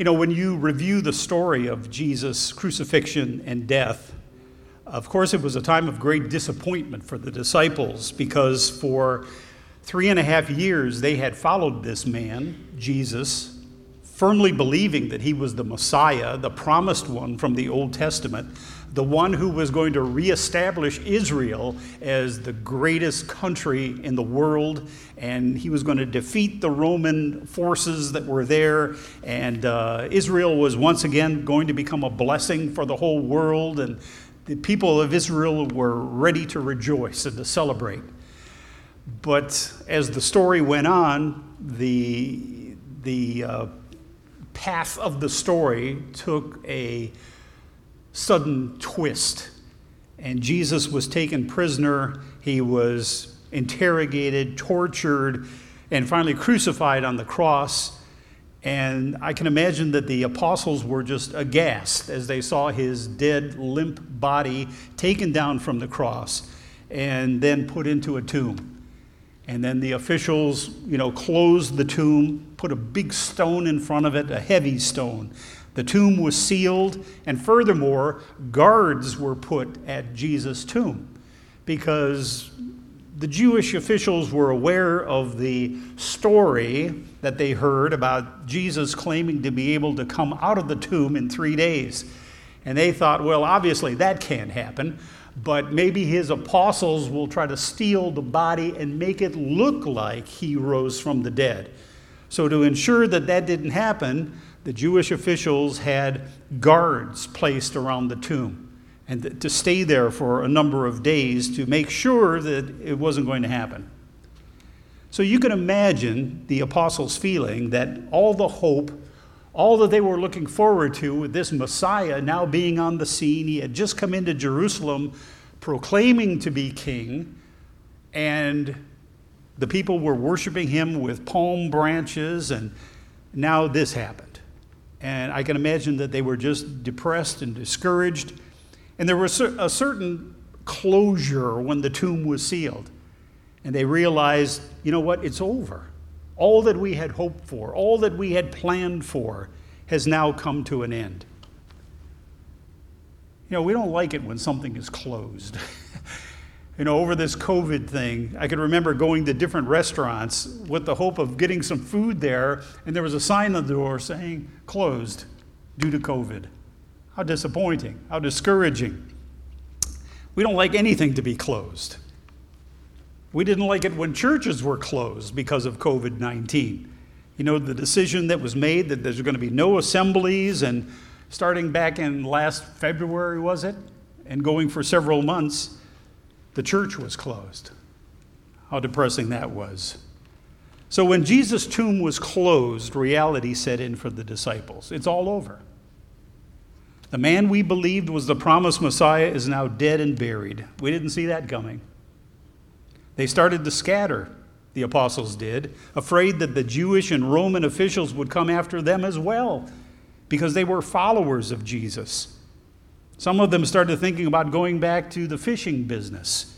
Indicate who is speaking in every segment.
Speaker 1: You know, when you review the story of Jesus' crucifixion and death, of course, it was a time of great disappointment for the disciples because for three and a half years they had followed this man, Jesus, firmly believing that he was the Messiah, the promised one from the Old Testament, the one who was going to reestablish Israel as the greatest country in the world, and he was going to defeat the Roman forces that were there, and uh, Israel was once again going to become a blessing for the whole world, and the people of Israel were ready to rejoice and to celebrate. But as the story went on, the, the uh, path of the story took a sudden twist. And Jesus was taken prisoner. He was interrogated, tortured, and finally crucified on the cross. And I can imagine that the apostles were just aghast as they saw his dead, limp body taken down from the cross and then put into a tomb. And then the officials, you know, closed the tomb, put a big stone in front of it, a heavy stone. The tomb was sealed, and furthermore, guards were put at Jesus' tomb because the Jewish officials were aware of the story that they heard about Jesus claiming to be able to come out of the tomb in three days. And they thought, well, obviously that can't happen but maybe his apostles will try to steal the body and make it look like he rose from the dead. So, to ensure that that didn't happen, the Jewish officials had guards placed around the tomb and to stay there for a number of days to make sure that it wasn't going to happen. So, you can imagine the apostles' feeling that all the hope all that they were looking forward to with this Messiah now being on the scene. He had just come into Jerusalem proclaiming to be king, and the people were worshiping him with palm branches, and now this happened. And I can imagine that they were just depressed and discouraged. And there was a certain closure when the tomb was sealed. And they realized, you know what, it's over. All that we had hoped for, all that we had planned for, has now come to an end. You know, we don't like it when something is closed. you know, over this COVID thing, I can remember going to different restaurants with the hope of getting some food there, and there was a sign on the door saying closed due to COVID. How disappointing, how discouraging. We don't like anything to be closed. We didn't like it when churches were closed because of COVID 19. You know, the decision that was made that there's going to be no assemblies, and starting back in last February, was it? And going for several months, the church was closed. How depressing that was. So when Jesus' tomb was closed, reality set in for the disciples. It's all over. The man we believed was the promised Messiah is now dead and buried. We didn't see that coming. They started to scatter, the apostles did, afraid that the Jewish and Roman officials would come after them as well, because they were followers of Jesus. Some of them started thinking about going back to the fishing business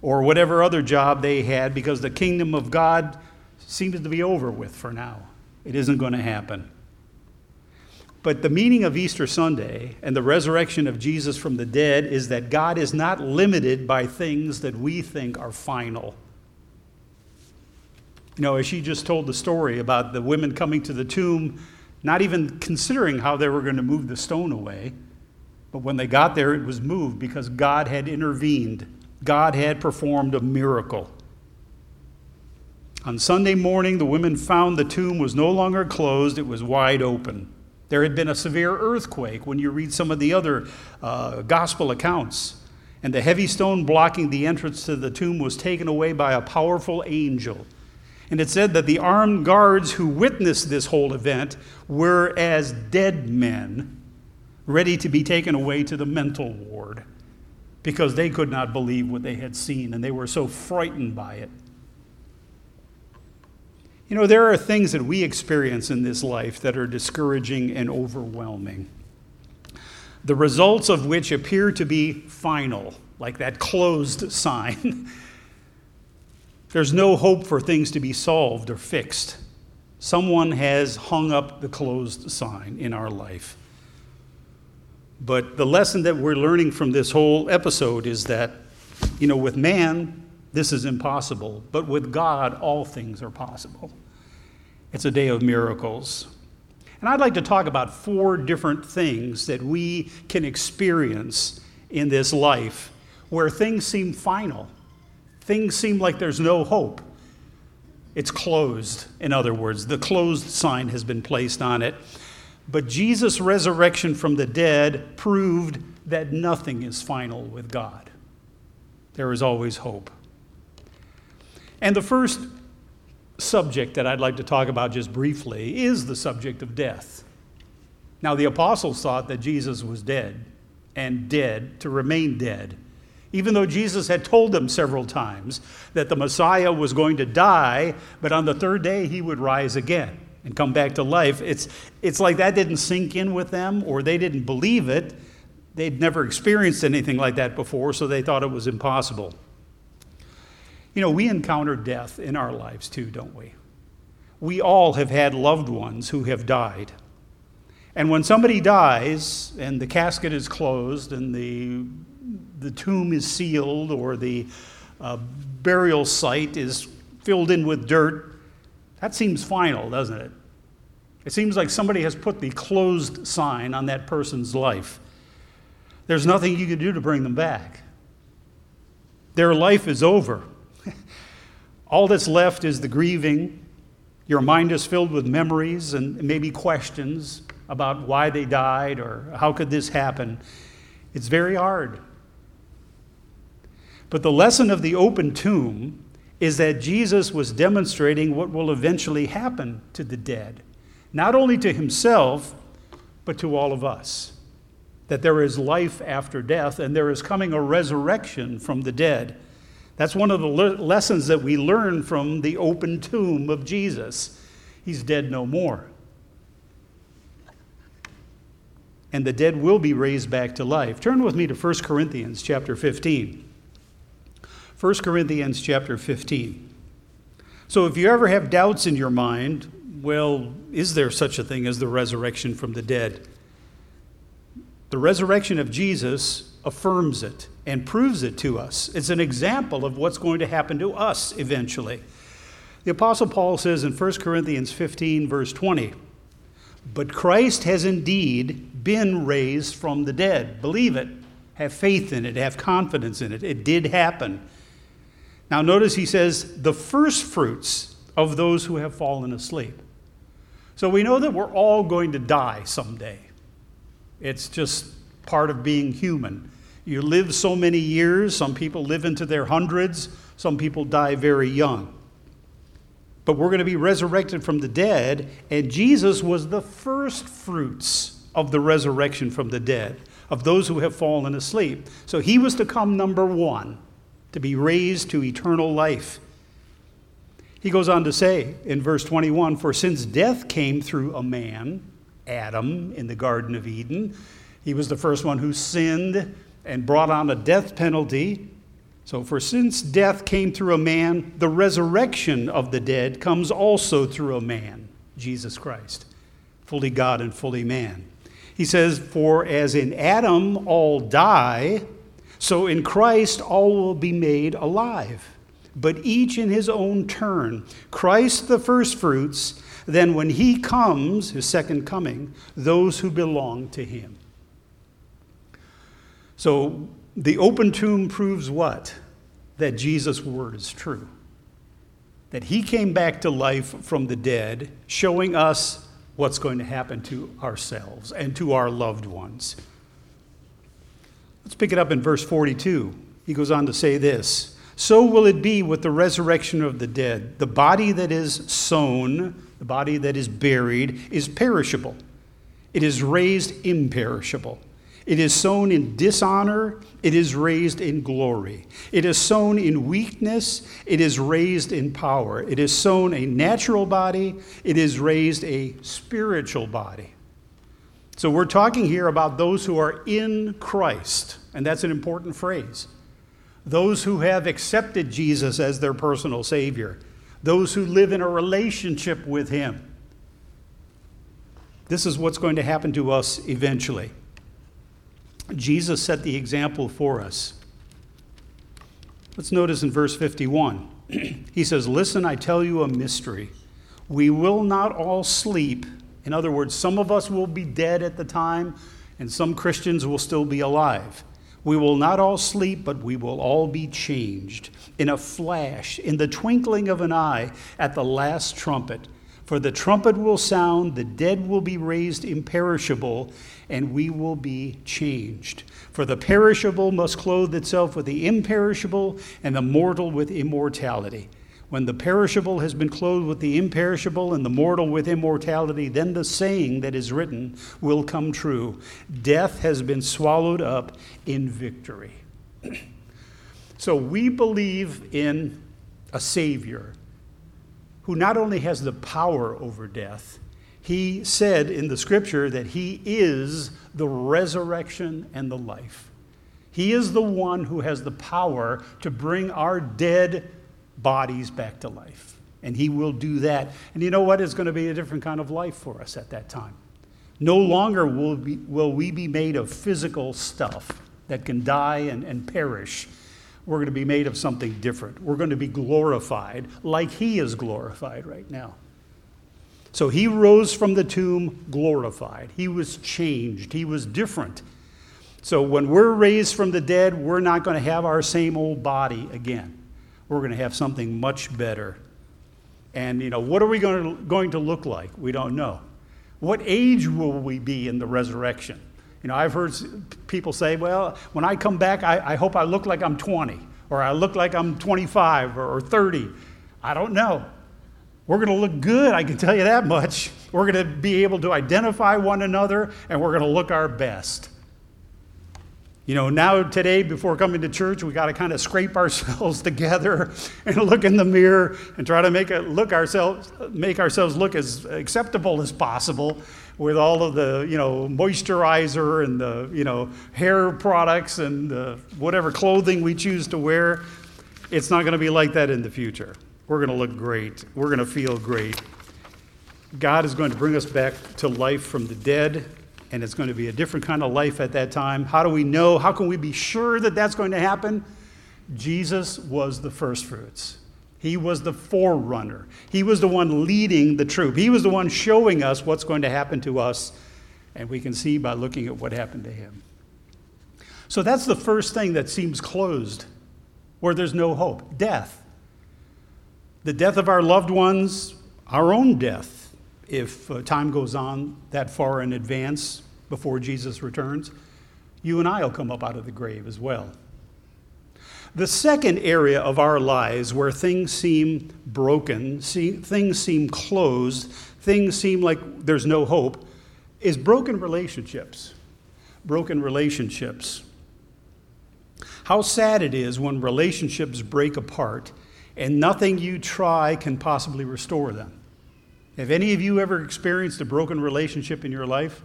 Speaker 1: or whatever other job they had because the kingdom of God seems to be over with for now. It isn't going to happen. But the meaning of Easter Sunday and the resurrection of Jesus from the dead is that God is not limited by things that we think are final. You know, as she just told the story about the women coming to the tomb, not even considering how they were going to move the stone away, but when they got there, it was moved because God had intervened. God had performed a miracle. On Sunday morning, the women found the tomb was no longer closed, it was wide open. There had been a severe earthquake when you read some of the other uh, gospel accounts. And the heavy stone blocking the entrance to the tomb was taken away by a powerful angel. And it said that the armed guards who witnessed this whole event were as dead men, ready to be taken away to the mental ward because they could not believe what they had seen and they were so frightened by it. You know, there are things that we experience in this life that are discouraging and overwhelming, the results of which appear to be final, like that closed sign. There's no hope for things to be solved or fixed. Someone has hung up the closed sign in our life. But the lesson that we're learning from this whole episode is that, you know, with man, this is impossible, but with God, all things are possible. It's a day of miracles. And I'd like to talk about four different things that we can experience in this life where things seem final. Things seem like there's no hope. It's closed, in other words. The closed sign has been placed on it. But Jesus' resurrection from the dead proved that nothing is final with God. There is always hope. And the first subject that I'd like to talk about just briefly is the subject of death. Now, the apostles thought that Jesus was dead and dead to remain dead, even though Jesus had told them several times that the Messiah was going to die, but on the third day he would rise again and come back to life. It's, it's like that didn't sink in with them or they didn't believe it. They'd never experienced anything like that before, so they thought it was impossible. You know, we encounter death in our lives too, don't we? We all have had loved ones who have died. And when somebody dies and the casket is closed and the, the tomb is sealed or the uh, burial site is filled in with dirt, that seems final, doesn't it? It seems like somebody has put the closed sign on that person's life. There's nothing you can do to bring them back. Their life is over. All that's left is the grieving. Your mind is filled with memories and maybe questions about why they died or how could this happen. It's very hard. But the lesson of the open tomb is that Jesus was demonstrating what will eventually happen to the dead, not only to himself, but to all of us. That there is life after death and there is coming a resurrection from the dead. That's one of the le- lessons that we learn from the open tomb of Jesus. He's dead no more. And the dead will be raised back to life. Turn with me to 1 Corinthians chapter 15. 1 Corinthians chapter 15. So if you ever have doubts in your mind, well, is there such a thing as the resurrection from the dead? The resurrection of Jesus affirms it and proves it to us. It's an example of what's going to happen to us eventually. The Apostle Paul says in 1 Corinthians 15, verse 20, But Christ has indeed been raised from the dead. Believe it, have faith in it, have confidence in it. It did happen. Now, notice he says, the first fruits of those who have fallen asleep. So we know that we're all going to die someday. It's just part of being human. You live so many years, some people live into their hundreds, some people die very young. But we're going to be resurrected from the dead, and Jesus was the first fruits of the resurrection from the dead, of those who have fallen asleep. So he was to come number one, to be raised to eternal life. He goes on to say in verse 21 For since death came through a man, Adam, in the Garden of Eden, he was the first one who sinned and brought on a death penalty. So, for since death came through a man, the resurrection of the dead comes also through a man, Jesus Christ, fully God and fully man. He says, For as in Adam all die, so in Christ all will be made alive, but each in his own turn. Christ the firstfruits, then when he comes, his second coming, those who belong to him. So the open tomb proves what? That Jesus' word is true. That he came back to life from the dead, showing us what's going to happen to ourselves and to our loved ones. Let's pick it up in verse 42. He goes on to say this So will it be with the resurrection of the dead. The body that is sown, the body that is buried, is perishable, it is raised imperishable. It is sown in dishonor, it is raised in glory. It is sown in weakness, it is raised in power. It is sown a natural body, it is raised a spiritual body. So we're talking here about those who are in Christ, and that's an important phrase. Those who have accepted Jesus as their personal Savior, those who live in a relationship with Him. This is what's going to happen to us eventually. Jesus set the example for us. Let's notice in verse 51. he says, Listen, I tell you a mystery. We will not all sleep. In other words, some of us will be dead at the time, and some Christians will still be alive. We will not all sleep, but we will all be changed in a flash, in the twinkling of an eye, at the last trumpet. For the trumpet will sound, the dead will be raised imperishable, and we will be changed. For the perishable must clothe itself with the imperishable, and the mortal with immortality. When the perishable has been clothed with the imperishable and the mortal with immortality, then the saying that is written will come true Death has been swallowed up in victory. so we believe in a Savior who not only has the power over death, he said in the scripture that he is the resurrection and the life. He is the one who has the power to bring our dead bodies back to life. And he will do that. And you know what? It's going to be a different kind of life for us at that time. No longer will, be, will we be made of physical stuff that can die and, and perish. We're going to be made of something different. We're going to be glorified like he is glorified right now. So he rose from the tomb glorified. He was changed. He was different. So when we're raised from the dead, we're not going to have our same old body again. We're going to have something much better. And, you know, what are we going to, going to look like? We don't know. What age will we be in the resurrection? You know, I've heard people say, well, when I come back, I, I hope I look like I'm 20, or I look like I'm 25 or, or 30. I don't know. We're going to look good, I can tell you that much. We're going to be able to identify one another, and we're going to look our best. You know, now today, before coming to church, we got to kind of scrape ourselves together and look in the mirror and try to make it look ourselves, make ourselves look as acceptable as possible with all of the, you know, moisturizer and the, you know, hair products and the, whatever clothing we choose to wear. It's not going to be like that in the future. We're going to look great. We're going to feel great. God is going to bring us back to life from the dead, and it's going to be a different kind of life at that time. How do we know? How can we be sure that that's going to happen? Jesus was the first fruits. He was the forerunner. He was the one leading the troop. He was the one showing us what's going to happen to us, and we can see by looking at what happened to him. So that's the first thing that seems closed, where there's no hope death the death of our loved ones, our own death, if uh, time goes on that far in advance before Jesus returns, you and I will come up out of the grave as well. The second area of our lives where things seem broken, see, things seem closed, things seem like there's no hope, is broken relationships. Broken relationships. How sad it is when relationships break apart and nothing you try can possibly restore them. Have any of you ever experienced a broken relationship in your life?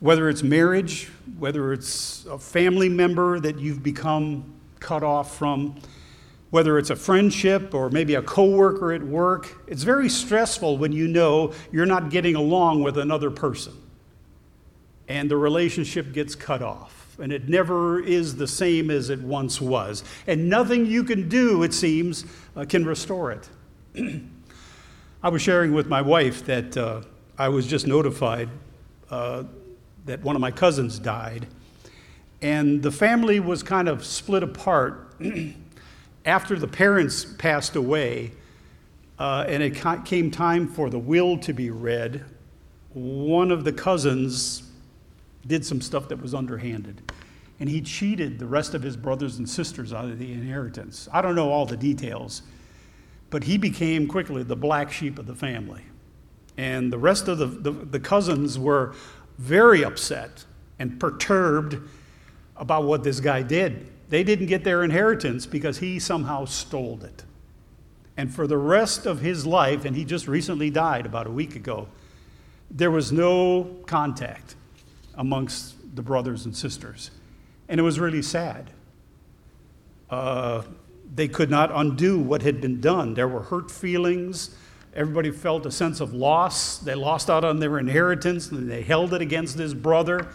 Speaker 1: Whether it's marriage, whether it's a family member that you've become cut off from, whether it's a friendship or maybe a coworker at work, it's very stressful when you know you're not getting along with another person and the relationship gets cut off and it never is the same as it once was. And nothing you can do, it seems, uh, can restore it. I was sharing with my wife that uh, I was just notified uh, that one of my cousins died. And the family was kind of split apart after the parents passed away. Uh, and it came time for the will to be read. One of the cousins did some stuff that was underhanded. And he cheated the rest of his brothers and sisters out of the inheritance. I don't know all the details, but he became quickly the black sheep of the family. And the rest of the, the, the cousins were very upset and perturbed about what this guy did. They didn't get their inheritance because he somehow stole it. And for the rest of his life, and he just recently died about a week ago, there was no contact amongst the brothers and sisters. And it was really sad. Uh, they could not undo what had been done. There were hurt feelings. Everybody felt a sense of loss. They lost out on their inheritance and they held it against his brother.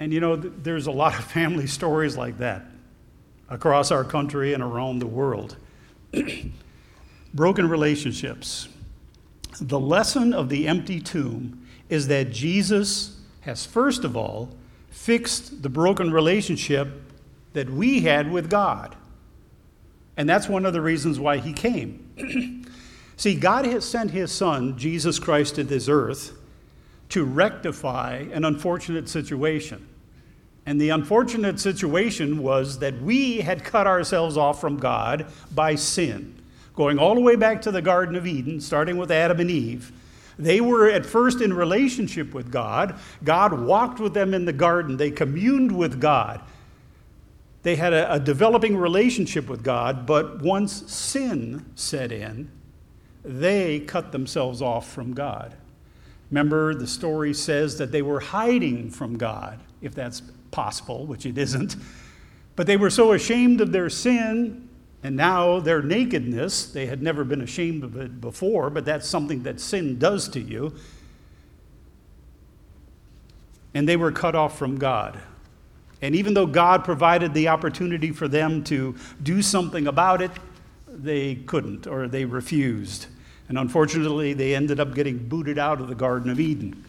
Speaker 1: And you know, there's a lot of family stories like that across our country and around the world. Broken relationships. The lesson of the empty tomb is that Jesus has, first of all, fixed the broken relationship that we had with God. And that's one of the reasons why he came. See, God has sent his son, Jesus Christ, to this earth to rectify an unfortunate situation. And the unfortunate situation was that we had cut ourselves off from God by sin, going all the way back to the Garden of Eden, starting with Adam and Eve. They were at first in relationship with God. God walked with them in the garden. They communed with God. They had a, a developing relationship with God, but once sin set in, they cut themselves off from God. Remember, the story says that they were hiding from God, if that's possible, which it isn't. But they were so ashamed of their sin and now their nakedness, they had never been ashamed of it before, but that's something that sin does to you. And they were cut off from God. And even though God provided the opportunity for them to do something about it, they couldn't or they refused. And unfortunately, they ended up getting booted out of the Garden of Eden.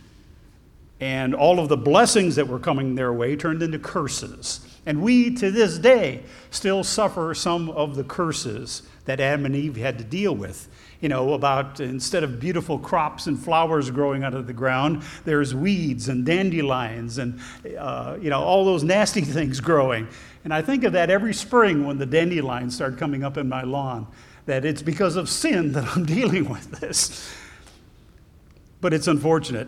Speaker 1: And all of the blessings that were coming their way turned into curses. And we, to this day, still suffer some of the curses that Adam and Eve had to deal with. You know, about instead of beautiful crops and flowers growing out of the ground, there's weeds and dandelions and, uh, you know, all those nasty things growing. And I think of that every spring when the dandelions start coming up in my lawn, that it's because of sin that I'm dealing with this. But it's unfortunate.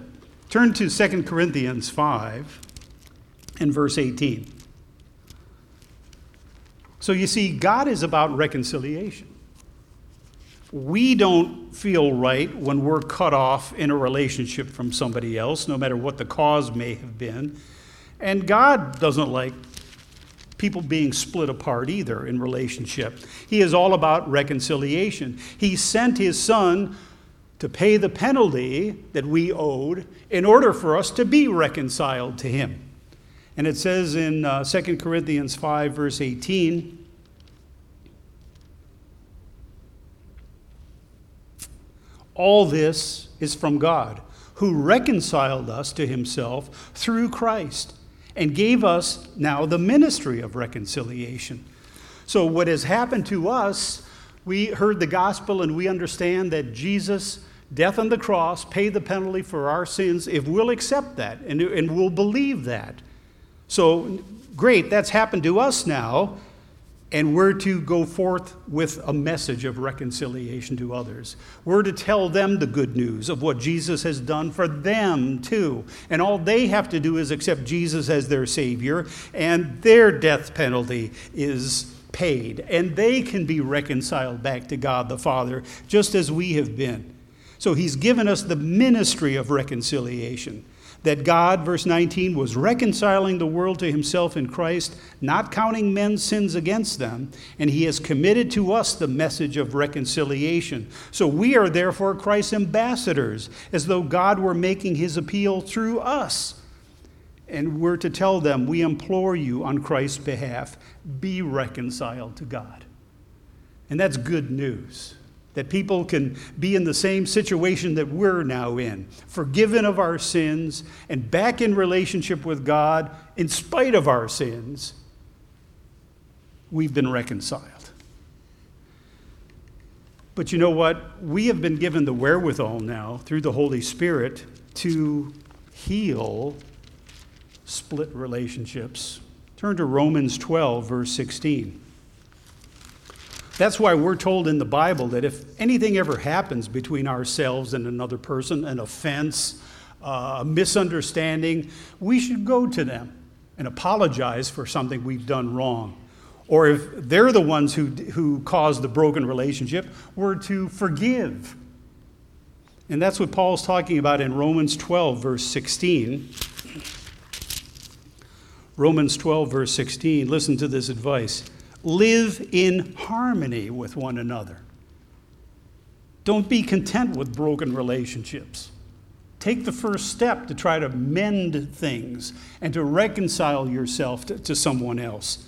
Speaker 1: Turn to 2 Corinthians 5 and verse 18. So you see, God is about reconciliation. We don't feel right when we're cut off in a relationship from somebody else, no matter what the cause may have been. And God doesn't like people being split apart either in relationship. He is all about reconciliation. He sent his son to pay the penalty that we owed in order for us to be reconciled to Him. And it says in uh, 2 Corinthians 5, verse 18, All this is from God, who reconciled us to himself through Christ and gave us now the ministry of reconciliation. So, what has happened to us, we heard the gospel and we understand that Jesus death on the cross, pay the penalty for our sins, if we'll accept that and, and we'll believe that. So, great, that's happened to us now, and we're to go forth with a message of reconciliation to others. We're to tell them the good news of what Jesus has done for them, too. And all they have to do is accept Jesus as their Savior, and their death penalty is paid, and they can be reconciled back to God the Father, just as we have been. So he's given us the ministry of reconciliation. That God, verse 19, was reconciling the world to himself in Christ, not counting men's sins against them, and he has committed to us the message of reconciliation. So we are therefore Christ's ambassadors, as though God were making his appeal through us. And we're to tell them, we implore you on Christ's behalf, be reconciled to God. And that's good news that people can be in the same situation that we're now in, forgiven of our sins and back in relationship with God in spite of our sins. We've been reconciled. But you know what? We have been given the wherewithal now through the Holy Spirit to heal split relationships. Turn to Romans 12, verse 16. That's why we're told in the Bible that if anything ever happens between ourselves and another person, an offense, uh, a misunderstanding, we should go to them and apologize for something we've done wrong. Or if they're the ones who, who caused the broken relationship, we're to forgive. And that's what Paul's talking about in Romans 12, verse 16. Romans 12, verse 16. Listen to this advice live in harmony with one another. Don't be content with broken relationships. Take the first step to try to mend things and to reconcile yourself to, to, someone else.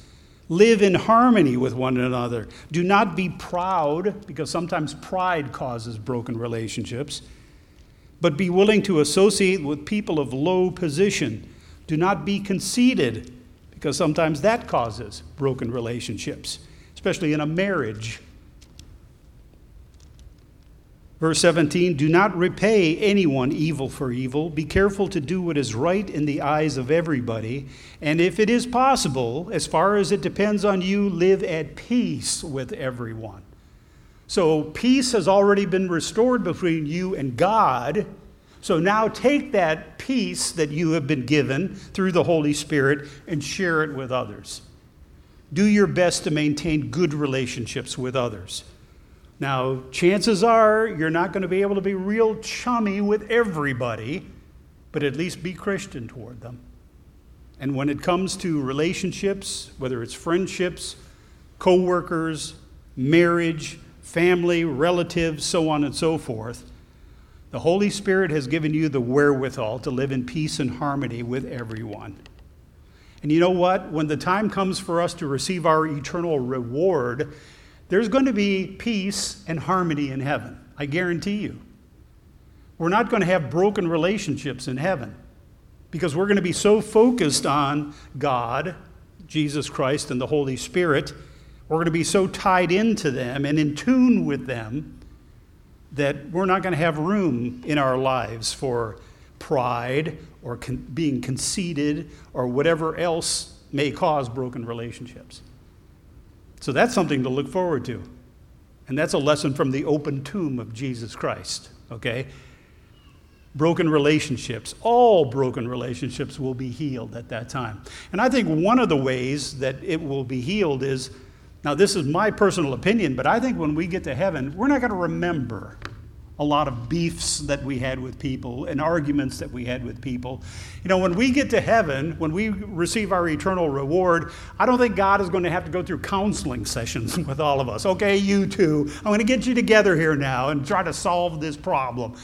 Speaker 1: Live in harmony with one another. Do not be proud, because sometimes pride causes broken relationships, but be willing to associate with people of low position. Do not be conceited, because sometimes that causes broken relationships, especially in a marriage. Verse 17 Do not repay anyone evil for evil. Be careful to do what is right in the eyes of everybody. And if it is possible, as far as it depends on you, live at peace with everyone. So peace has already been restored between you and God. So now take that peace that you have been given through the Holy Spirit and share it with others. Do your best to maintain good relationships with others. Now, chances are you're not going to be able to be real chummy with everybody, but at least be Christian toward them. And when it comes to relationships, whether it's friendships, co-workers, marriage, family, relatives, so on and so forth, the Holy Spirit has given you the wherewithal to live in peace and harmony with everyone. And you know what? When the time comes for us to receive our eternal reward, there's going to be peace and harmony in heaven. I guarantee you. We're not going to have broken relationships in heaven because we're going to be so focused on God, Jesus Christ, and the Holy Spirit. We're going to be so tied into them and in tune with them that we're not going to have room in our lives for pride or con- being conceited or whatever else may cause broken relationships. So that's something to look forward to. And that's a lesson from the open tomb of Jesus Christ, okay? Broken relationships, all broken relationships will be healed at that time. And I think one of the ways that it will be healed is now, this is my personal opinion, but I think when we get to heaven, we're not going to remember a lot of beefs that we had with people and arguments that we had with people. You know, when we get to heaven, when we receive our eternal reward, I don't think God is going to have to go through counseling sessions with all of us. Okay, you two, I'm going to get you together here now and try to solve this problem.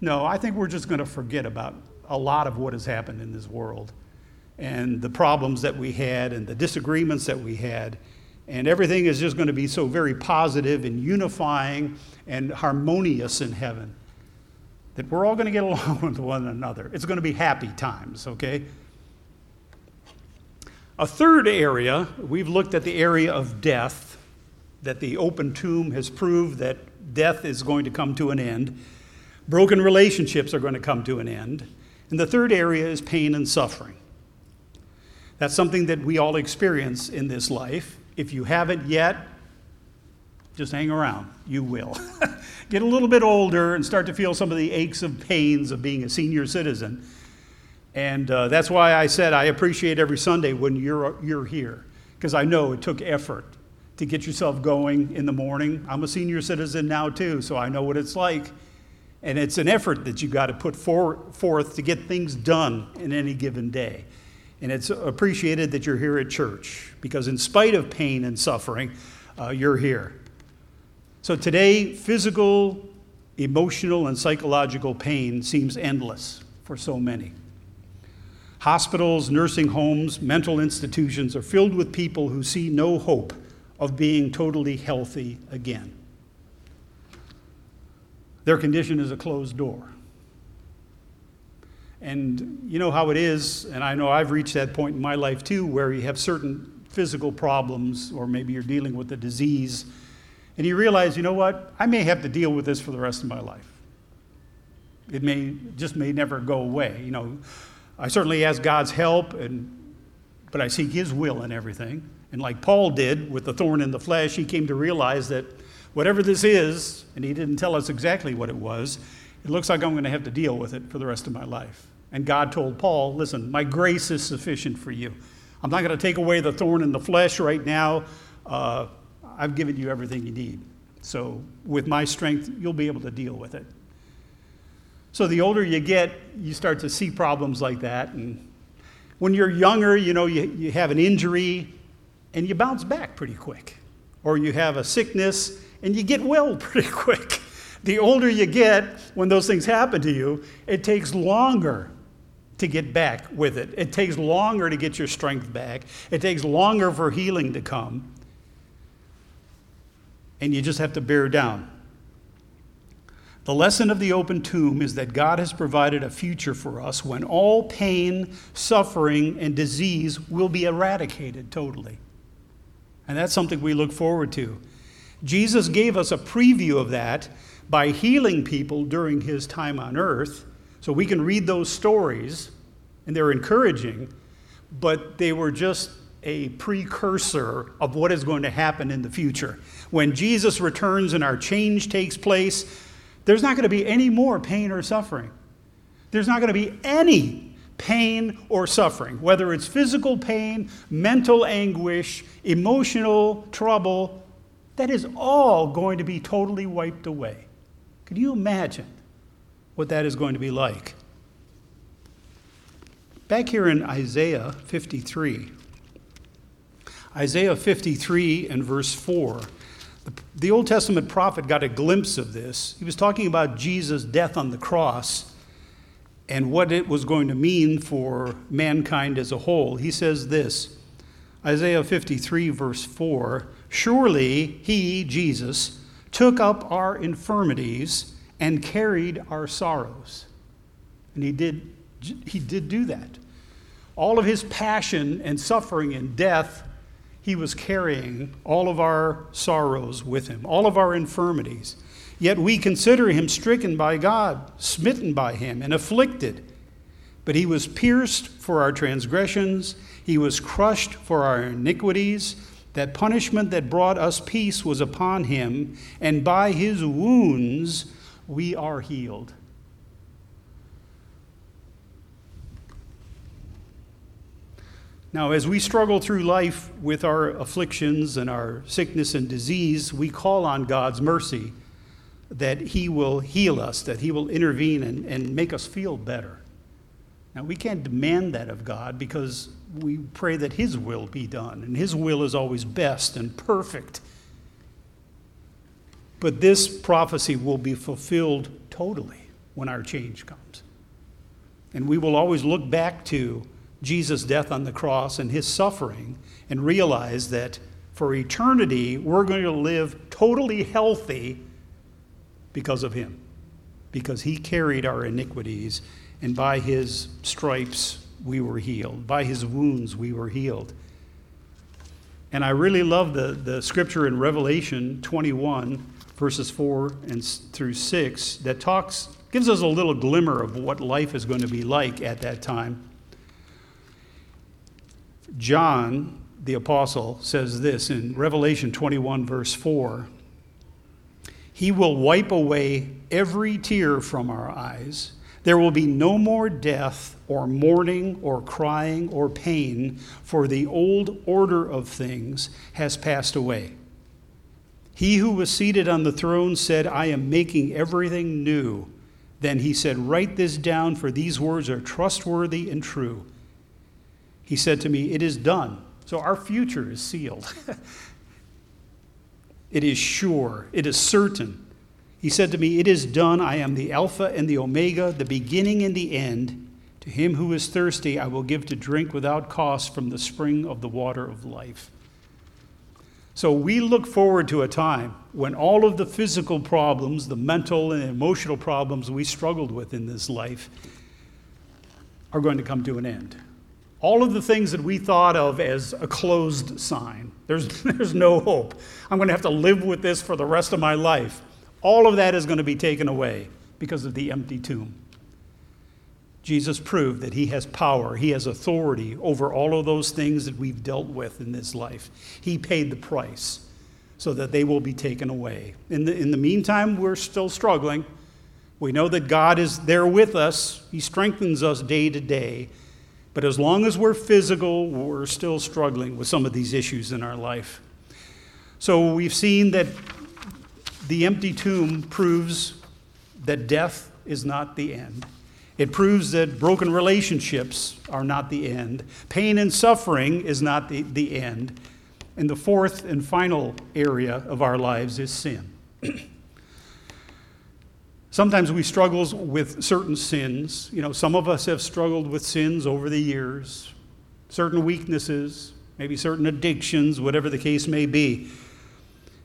Speaker 1: No, I think we're just going to forget about a lot of what has happened in this world and the problems that we had and the disagreements that we had. And everything is just going to be so very positive and unifying and harmonious in heaven that we're all going to get along with one another. It's going to be happy times, okay? A third area, we've looked at the area of death, that the open tomb has proved that death is going to come to an end. Broken relationships are going to come to an end. And the third area is pain and suffering. That's something that we all experience in this life. If you haven't yet, just hang around. You will. Get a little bit older and start to feel some of the aches and pains of being a senior citizen. And uh, that's why I said I appreciate every Sunday when you're, you're here, because I know it took effort to get yourself going in the morning. I'm a senior citizen now, too, so I know what it's like. And it's an effort that you've got to put for, forth to get things done in any given day. And it's appreciated that you're here at church because, in spite of pain and suffering, uh, you're here. So today, physical, emotional, and psychological pain seems endless for so many. Hospitals, nursing homes, mental institutions are filled with people who see no hope of being totally healthy again. Their condition is a closed door. And you know how it is, and I know I've reached that point in my life too, where you have certain physical problems, or maybe you're dealing with a disease, and you realize, you know what, I may have to deal with this for the rest of my life. It may just may never go away. You know, I certainly ask God's help, and but I seek His will in everything. And like Paul did with the thorn in the flesh, he came to realize that whatever this is, and he didn't tell us exactly what it was, it looks like I'm going to have to deal with it for the rest of my life. And God told Paul, listen, my grace is sufficient for you. I'm not going to take away the thorn in the flesh right now. Uh, I've given you everything you need. So, with my strength, you'll be able to deal with it. So, the older you get, you start to see problems like that. And when you're younger, you know, you, you have an injury and you bounce back pretty quick. Or you have a sickness and you get well pretty quick. the older you get, when those things happen to you, it takes longer to get back with it. It takes longer to get your strength back. It takes longer for healing to come. And you just have to bear down. The lesson of the open tomb is that God has provided a future for us when all pain, suffering, and disease will be eradicated totally. And that's something we look forward to. Jesus gave us a preview of that by healing people during his time on earth. So we can read those stories, and they're encouraging, but they were just a precursor of what is going to happen in the future. When Jesus returns and our change takes place, there's not going to be any more pain or suffering. There's not going to be any pain or suffering, whether it's physical pain, mental anguish, emotional trouble, that is all going to be totally wiped away. Can you imagine what that is going to be like? Back here in Isaiah 53, Isaiah 53 and verse 4, the, Old Testament prophet got a glimpse of this. He was talking about Jesus' death on the cross and what it was going to mean for mankind as a whole. He says this Isaiah 53, verse 4 Surely he, Jesus, took up our infirmities and carried our sorrows. And he did, he did do that. All of his passion and suffering and death, he was carrying all of our sorrows with him, all of our infirmities. Yet we consider him stricken by God, smitten by him, and afflicted. But he was pierced for our transgressions, he was crushed for our iniquities. That punishment that brought us peace was upon him, and by his wounds we are healed. Now, as we struggle through life with our afflictions and our sickness and disease, we call on God's mercy that He will heal us, that He will intervene and, and make us feel better. Now, we can't demand that of God because we pray that His will be done, and His will is always best and perfect. But this prophecy will be fulfilled totally when our change comes. And we will always look back to Jesus' death on the cross and His suffering and realize that for eternity, we're going to live totally healthy because of him, because he carried our iniquities, and by his stripes we were healed. By his wounds we were healed. And I really love the, the scripture in Revelation 21, verses 4 and through 6, that talks, gives us a little glimmer of what life is going to be like at that time. John, the apostle, says this in Revelation 21, verse 4 he will wipe away every tear from our eyes. There will be no more death, or mourning, or crying, or pain, for the old order of things has passed away. He who was seated on the throne said, I am making everything new. Then he said, Write this down, for these words are trustworthy and true. He said to me, It is done. So our future is sealed. It is sure, it is certain. He said to me, It is done. I am the Alpha and the Omega, the beginning and the end. To him who is thirsty, I will give to drink without cost from the spring of the water of life. So we look forward to a time when all of the physical problems, the mental and emotional problems we struggled with in this life, are going to come to an end all of the things that we thought of as a closed sign. There's, there's no hope. I'm going to have to live with this for the rest of my life. All of that is going to be taken away because of the empty tomb. Jesus proved that he has power, he has authority over all of those things that we've dealt with in this life. He paid the price so that they will be taken away. In the, in the meantime, we're still struggling. We know that God is there with us, He strengthens us day to day. But as long as we're physical, we're still struggling with some of these issues in our life. So we've seen that the empty tomb proves that death is not the end. It proves that broken relationships are not the end. Pain and suffering is not the, the end. And the fourth and final area of our lives is sin. Sometimes we struggle with certain sins. You know, some of us have struggled with sins over the years, certain weaknesses, maybe certain addictions, whatever the case may be.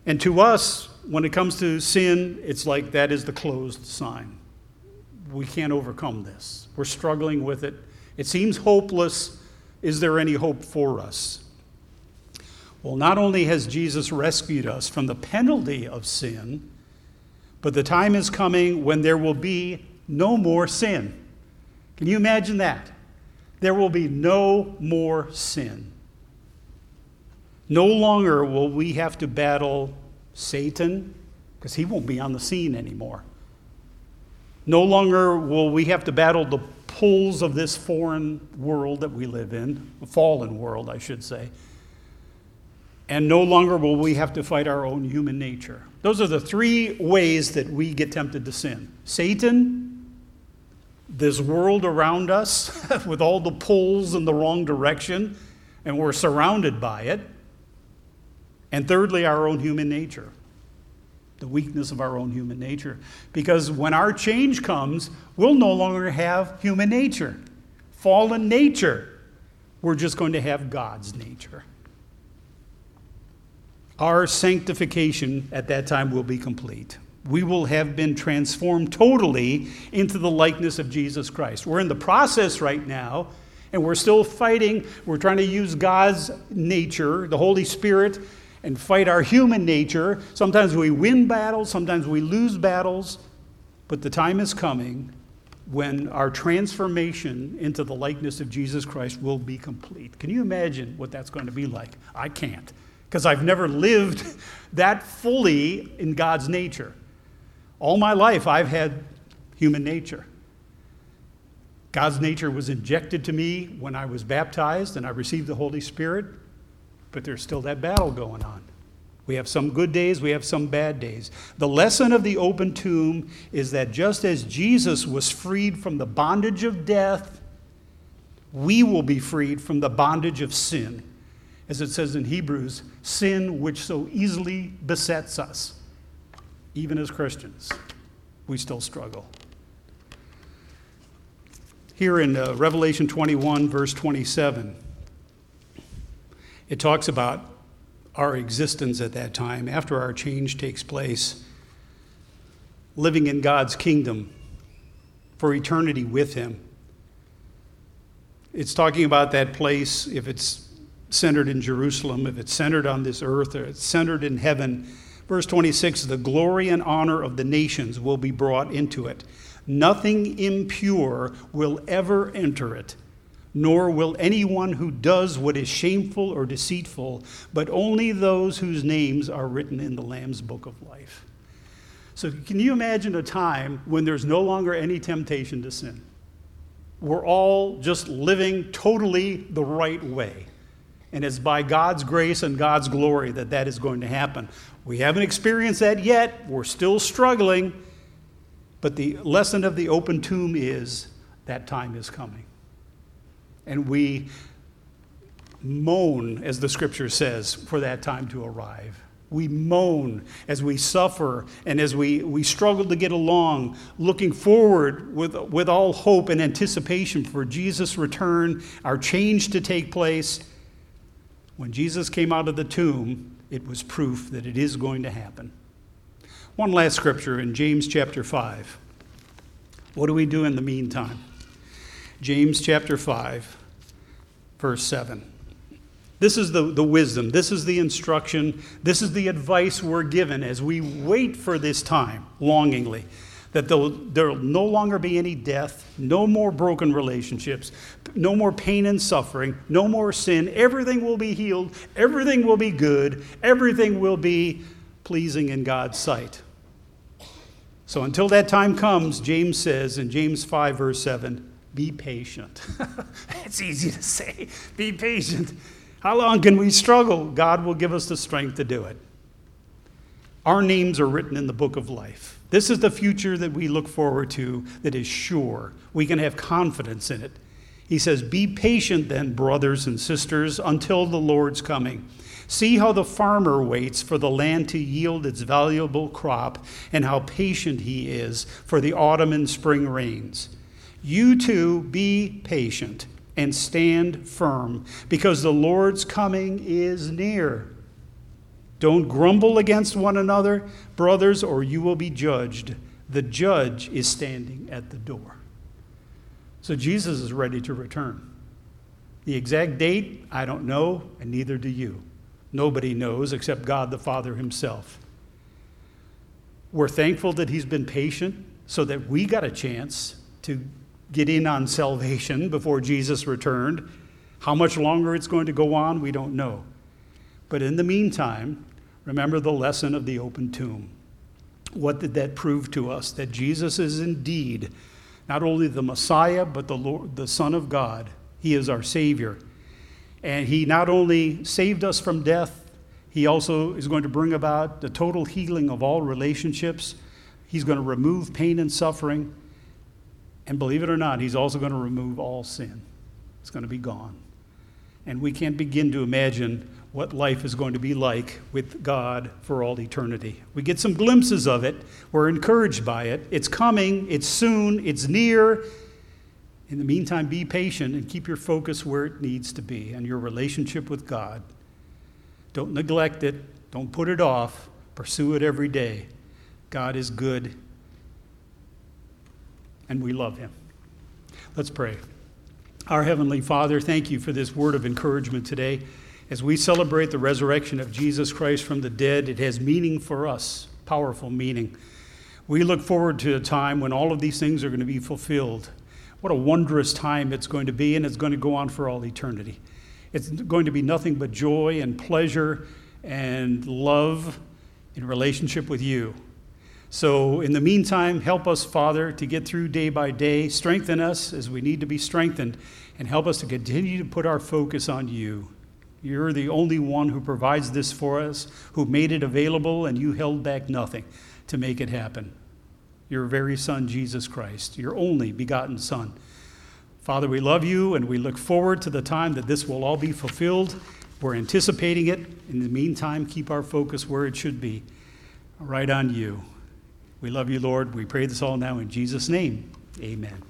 Speaker 1: And to us, when it comes to sin, it's like that is the closed sign. We can't overcome this. We're struggling with it. It seems hopeless. Is there any hope for us? Well, not only has Jesus rescued us from the penalty of sin, but the time is coming when there will be no more sin. Can you imagine that? There will be no more sin. No longer will we have to battle Satan, because he won't be on the scene anymore. No longer will we have to battle the pulls of this foreign world that we live in, a fallen world, I should say. And no longer will we have to fight our own human nature. Those are the three ways that we get tempted to sin Satan, this world around us with all the pulls in the wrong direction, and we're surrounded by it. And thirdly, our own human nature, the weakness of our own human nature. Because when our change comes, we'll no longer have human nature, fallen nature. We're just going to have God's nature. Our sanctification at that time will be complete. We will have been transformed totally into the likeness of Jesus Christ. We're in the process right now, and we're still fighting. We're trying to use God's nature, the Holy Spirit, and fight our human nature. Sometimes we win battles, sometimes we lose battles, but the time is coming when our transformation into the likeness of Jesus Christ will be complete. Can you imagine what that's going to be like? I can't, because I've never lived that fully in God's nature. All my life, I've had human nature. God's nature was injected to me when I was baptized and I received the Holy Spirit but there's still that battle going on. We have some good days, we have some bad days. The lesson of the open tomb is that just as Jesus was freed from the bondage of death, we will be freed from the bondage of sin. As it says in Hebrews, sin which so easily besets us. Even as Christians, we still struggle. Here in uh, Revelation 21, verse 27, it talks about our existence at that time, after our change takes place, living in God's kingdom for eternity with Him. It's talking about that place, if it's centered in Jerusalem, if it's centered on this earth, or it's centered in heaven. Verse 26 the glory and honor of the nations will be brought into it. Nothing impure will ever enter it nor will anyone who does what is shameful or deceitful, but only those whose names are written in the Lamb's book of life. So, can you imagine a time when there's no longer any temptation to sin? We're all just living totally the right way. And it's by God's grace and God's glory that that is going to happen. We haven't experienced that yet. We're still struggling. But the lesson of the open tomb is that time is coming and we moan, as the scripture says, for that time to arrive. We moan as we suffer and as we, we struggle to get along, looking forward with, with all hope and anticipation for Jesus' return, our change to take place. When Jesus came out of the tomb, it was proof that it is going to happen. One last scripture in James chapter 5. What do we do in the meantime? James chapter 5 verse 7. This is the, the wisdom, this is the instruction, this is the advice we're given as we wait for this time longingly. That there will no longer be any death, no more broken relationships, no more pain and suffering, no more sin. Everything will be healed, everything will be good, everything will be pleasing in God's sight. So until that time comes, James says in James 5, verse 7, be patient. it's easy to say. Be patient. How long can we struggle? God will give us the strength to do it. Our names are written in the book of life. This is the future that we look forward to that is sure. We can have confidence in it. He says, Be patient then, brothers and sisters, until the Lord's coming. See how the farmer waits for the land to yield its valuable crop, and how patient he is for the autumn and spring rains. You too be patient and stand firm, because the Lord's coming is near. Don't grumble against one another, brothers, or you will be judged. The judge is standing at the door. So Jesus is ready to return. The exact date, I don't know, and neither do you. Nobody knows except God the Father Himself. We're thankful that He's been patient so that we got a chance to get in on salvation before Jesus returned. How much longer it's going to go on, we don't know. But in the meantime, remember the lesson of the open tomb. What did that prove to us? That Jesus is indeed not only the Messiah, but the, Lord, the Son of God. He is our Savior. And He not only saved us from death, He also is going to bring about the total healing of all relationships. He's going to remove pain and suffering. And believe it or not, He's also going to remove all sin. It's going to be gone. And we can't begin to imagine what life is going to be like with God for all eternity. We get some glimpses of it. We're encouraged by it. It's coming, it's soon, it's near. In the meantime, be patient and keep your focus where it needs to be and your relationship with God. Don't neglect it, don't put it off, pursue it every day. God is good, and we love Him. Let's pray. Our Heavenly Father, thank you for this word of encouragement today. As we celebrate the resurrection of Jesus Christ from the dead, it has meaning for us, powerful meaning. We look forward to a time when all of these things are going to be fulfilled. What a wondrous time it's going to be, and it's going to go on for all eternity. It's going to be nothing but joy and pleasure and love in relationship with you. So, in the meantime, help us, Father, to get through day by day. Strengthen us as we need to be strengthened, and help us to continue to put our focus on you. You're the only one who provides this for us, who made it available, and you held back nothing to make it happen. Your very Son, Jesus Christ, your only begotten Son. Father, we love you, and we look forward to the time that this will all be fulfilled. We're anticipating it. In the meantime, keep our focus where it should be, right on you. We love you, Lord. We pray this all now in Jesus' name. Amen.